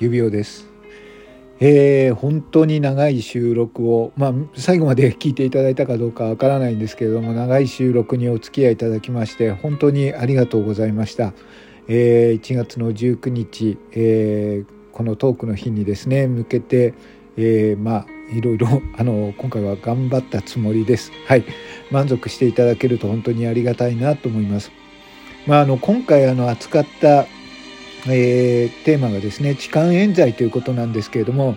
指輪です。えー、本当に長い収録を、まあ、最後まで聞いていただいたかどうかわからないんですけれども長い収録にお付き合いいただきまして本当にありがとうございました。えー、1月の19日、えー、このトークの日にですね向けて、えー、まあいろいろあの今回は頑張ったつもりです。はい満足していただけると本当にありがたいなと思います。まあ、あの今回あの扱ったえー、テーマがですね痴漢冤罪ということなんですけれども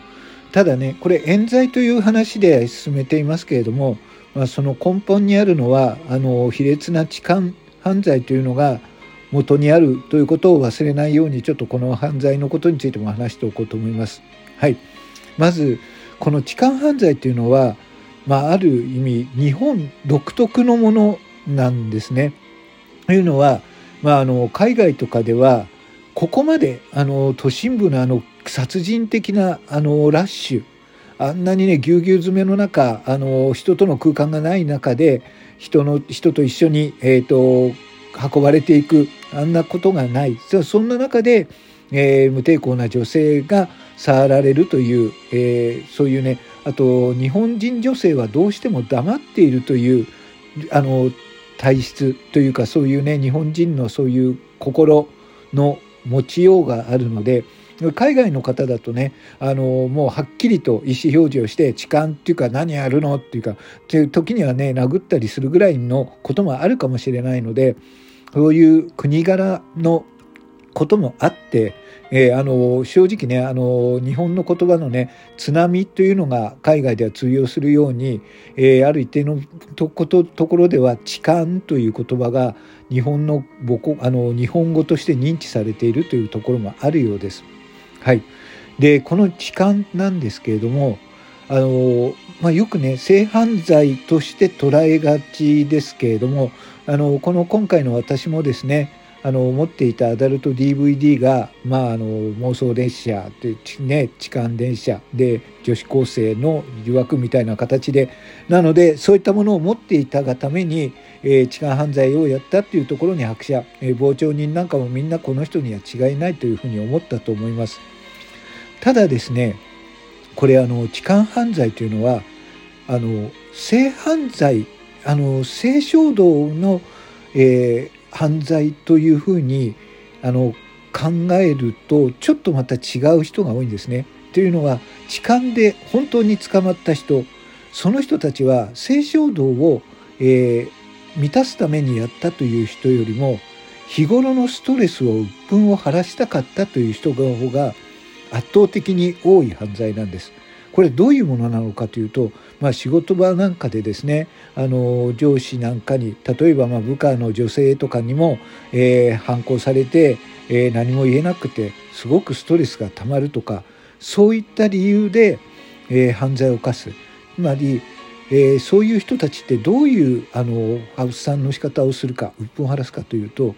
ただねこれ冤罪という話で進めていますけれども、まあ、その根本にあるのはあの卑劣な痴漢犯罪というのが元にあるということを忘れないようにちょっとこの犯罪のことについても話しておこうと思います。はい、まずこの痴漢犯罪というのは、まあ、ある意味日本独特のものなんですね。というのは、まあ、あの海外とかではここまであの都心部のあの殺人的なあのラッシュあんなにねぎゅうぎゅう詰めの中あの人との空間がない中で人の人と一緒に、えーと、運ばれていくあんなことがない。そんな中で、えー、無抵抗な女性が触られるという、えー、そういうねあと日本人女性はどうしても黙っているというあの体質というかそういうね日本人のそういう心の持ちようがあるので海外の方だとねあのもうはっきりと意思表示をして痴漢っていうか何やるの？っていうかっていう時にはね殴ったりするぐらいのこともあるかもしれないのでそういう国柄のこともあってえー、あの正直ねあの日本の言葉のね津波というのが海外では通用するように、えー、ある一定のとことところでは痴漢という言葉が日本の母あの日本語として認知されているというところもあるようです。はい、でこの痴漢なんですけれどもあの、まあ、よくね性犯罪として捉えがちですけれどもあのこの今回の私もですねあの持っていたアダルト DVD が、まあ、あの妄想列車で、ね、痴漢電車で女子高生の誘惑みたいな形でなのでそういったものを持っていたがために、えー、痴漢犯罪をやったっていうところに拍車、えー、傍聴人なんかもみんなこの人には違いないというふうに思ったと思います。ただですねこれあの痴漢犯罪というのはあの性犯罪あの性衝動の、えー、犯罪というふうにあの考えるとちょっとまた違う人が多いんですね。というのは痴漢で本当に捕まった人その人たちは性衝動を、えー、満たすためにやったという人よりも日頃のストレスを鬱憤を晴らしたかったという人の方が圧倒的に多い犯罪なんです。これどういうものなのかというと、まあ、仕事場なんかでですねあの上司なんかに例えばま部下の女性とかにも、えー、反抗されて、えー、何も言えなくてすごくストレスがたまるとかそういった理由で、えー、犯罪を犯す。つまり、えそういう人たちってどういうあの発散の仕方をするか鬱憤を晴らすかというと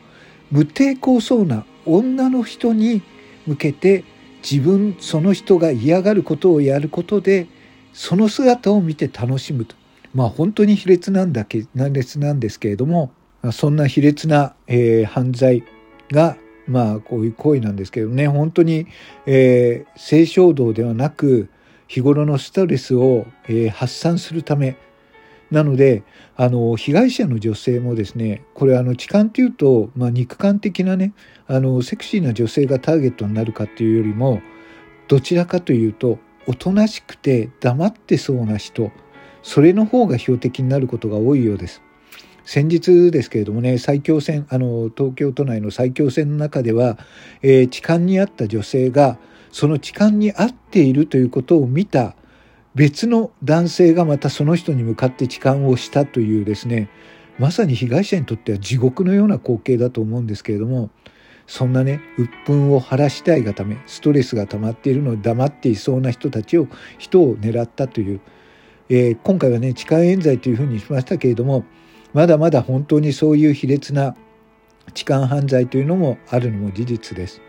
無抵抗そうな女の人に向けて自分その人が嫌がることをやることでその姿を見て楽しむと。まあ本当に卑劣なんだけ卑劣なんですけれどもそんな卑劣な、えー、犯罪がまあこういう行為なんですけどね。本当に、えー、性衝動ではなく日頃のストレスを、えー、発散するためなのであの被害者の女性もですねこれあの痴漢っていうと、まあ、肉感的なねあのセクシーな女性がターゲットになるかっていうよりもどちらかというとおとなしくて黙ってそうな人それの方が標的になることが多いようです。先日ですけれどもね埼京線あの東京都内の埼京線の中では、えー、痴漢にあった女性がその痴漢に遭っているということを見た別の男性がまたその人に向かって痴漢をしたというですねまさに被害者にとっては地獄のような光景だと思うんですけれどもそんなね鬱憤を晴らしたいがためストレスが溜まっているので黙っていそうな人たちを人を狙ったという、えー、今回はね痴漢冤罪というふうにしましたけれどもまだまだ本当にそういう卑劣な痴漢犯罪というのもあるのも事実です。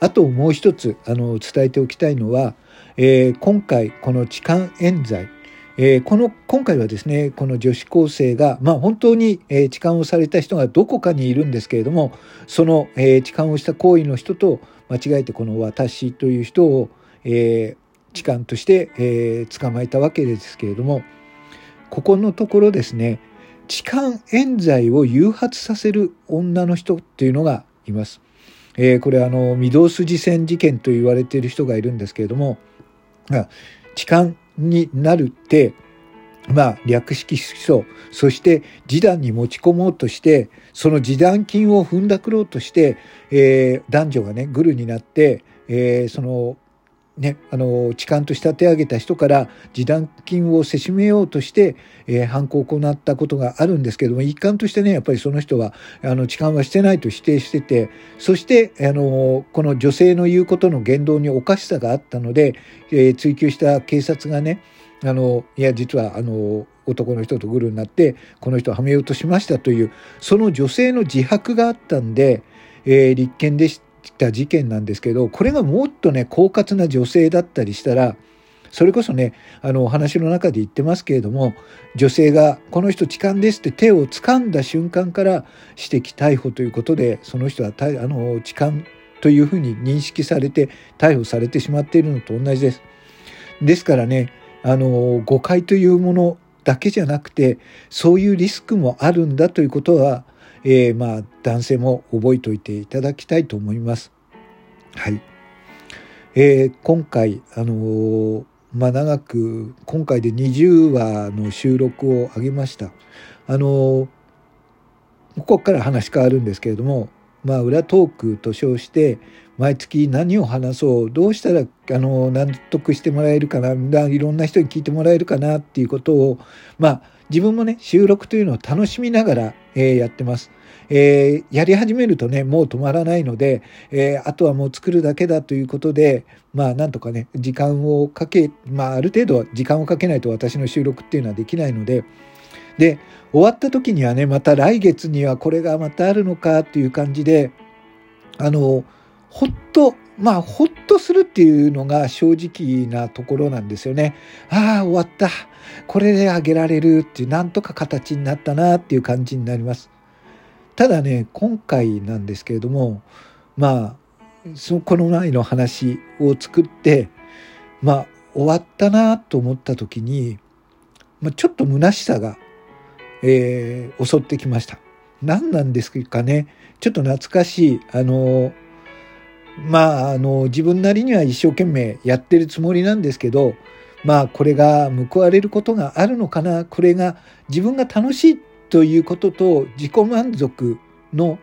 あともう一つあの伝えておきたいのはえー、今回この痴漢冤罪、えー、この今回はですねこの女子高生が、まあ、本当に、えー、痴漢をされた人がどこかにいるんですけれどもその、えー、痴漢をした行為の人と間違えてこの私という人を、え痴漢として、え捕まえたわけですけれどもここのところですね痴漢冤罪を誘発させる女の人っていうのがいます。えー、これあの御堂筋線事件と言われている人がいるんですけれども痴漢になるってまあ、略式起訴そして示談に持ち込もうとしてその示談金を踏んだくろうとして、えー、男女がねグルになって、えー、そのね、あの痴漢として立て上げた人から示談金をせしめようとして、えー、犯行を行ったことがあるんですけども一環としてねやっぱりその人はあの痴漢はしてないと否定しててそしてあのこの女性の言うことの言動におかしさがあったので、えー、追及した警察がねあのいや実はあの男の人とグルになってこの人をはめようとしましたというその女性の自白があったんで、えー、立件でしたた事件なんですけどこれがもっとね狡猾な女性だったりしたらそれこそねあのお話の中で言ってますけれども女性が「この人痴漢です」って手を掴んだ瞬間から指摘逮捕ということでその人はたあの痴漢というふうに認識されて逮捕されてしまっているのと同じです。ですからねあの誤解というものだけじゃなくてそういうリスクもあるんだということはえー、まあ男性も覚えておいていただきたいと思います。はい。えー、今回あのー、まあ長く今回で20話の収録を上げました。あのここから話変わるんですけれども、まあ裏トークと称して毎月何を話そうどうしたらあの納得してもらえるかないろんな人に聞いてもらえるかなっていうことをまあ自分もね収録というのを楽しみながら、え、やってます。えー、やり始めるとねもう止まらないので、えー、あとはもう作るだけだということでまあなんとかね時間をかけまあある程度は時間をかけないと私の収録っていうのはできないのでで終わった時にはねまた来月にはこれがまたあるのかっていう感じであのほっとまあほっとするっていうのが正直なところなんですよね。ああ終わったこれであげられるっていうなんとか形になったなっていう感じになります。ただね今回なんですけれどもまあそのこの前の話を作ってまあ終わったなと思った時に、まあ、ちょっと虚しさが、えー、襲ってきました。何なんですかねちょっと懐かしいあのまああの自分なりには一生懸命やってるつもりなんですけどまあこれが報われることがあるのかな？これが自分が楽しいということと自己満足の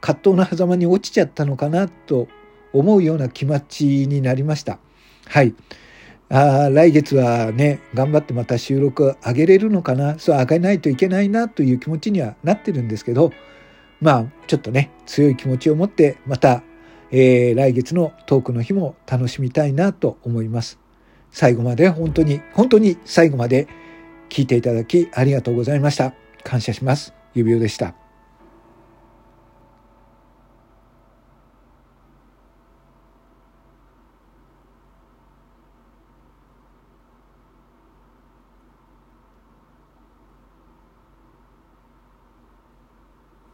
葛藤の狭間に落ちちゃったのかな？と思うような気持ちになりました。はい。あ来月はね頑張ってまた収録上げれるのかな？そう上げないといけないなという気持ちにはなってるんですけどまあちょっとね強い気持ちを持ってまた、えー、来月のトークの日も楽しみたいなと思います。最後まで本当に本当に最後まで聞いていただきありがとうございました。感謝します。指輪でした。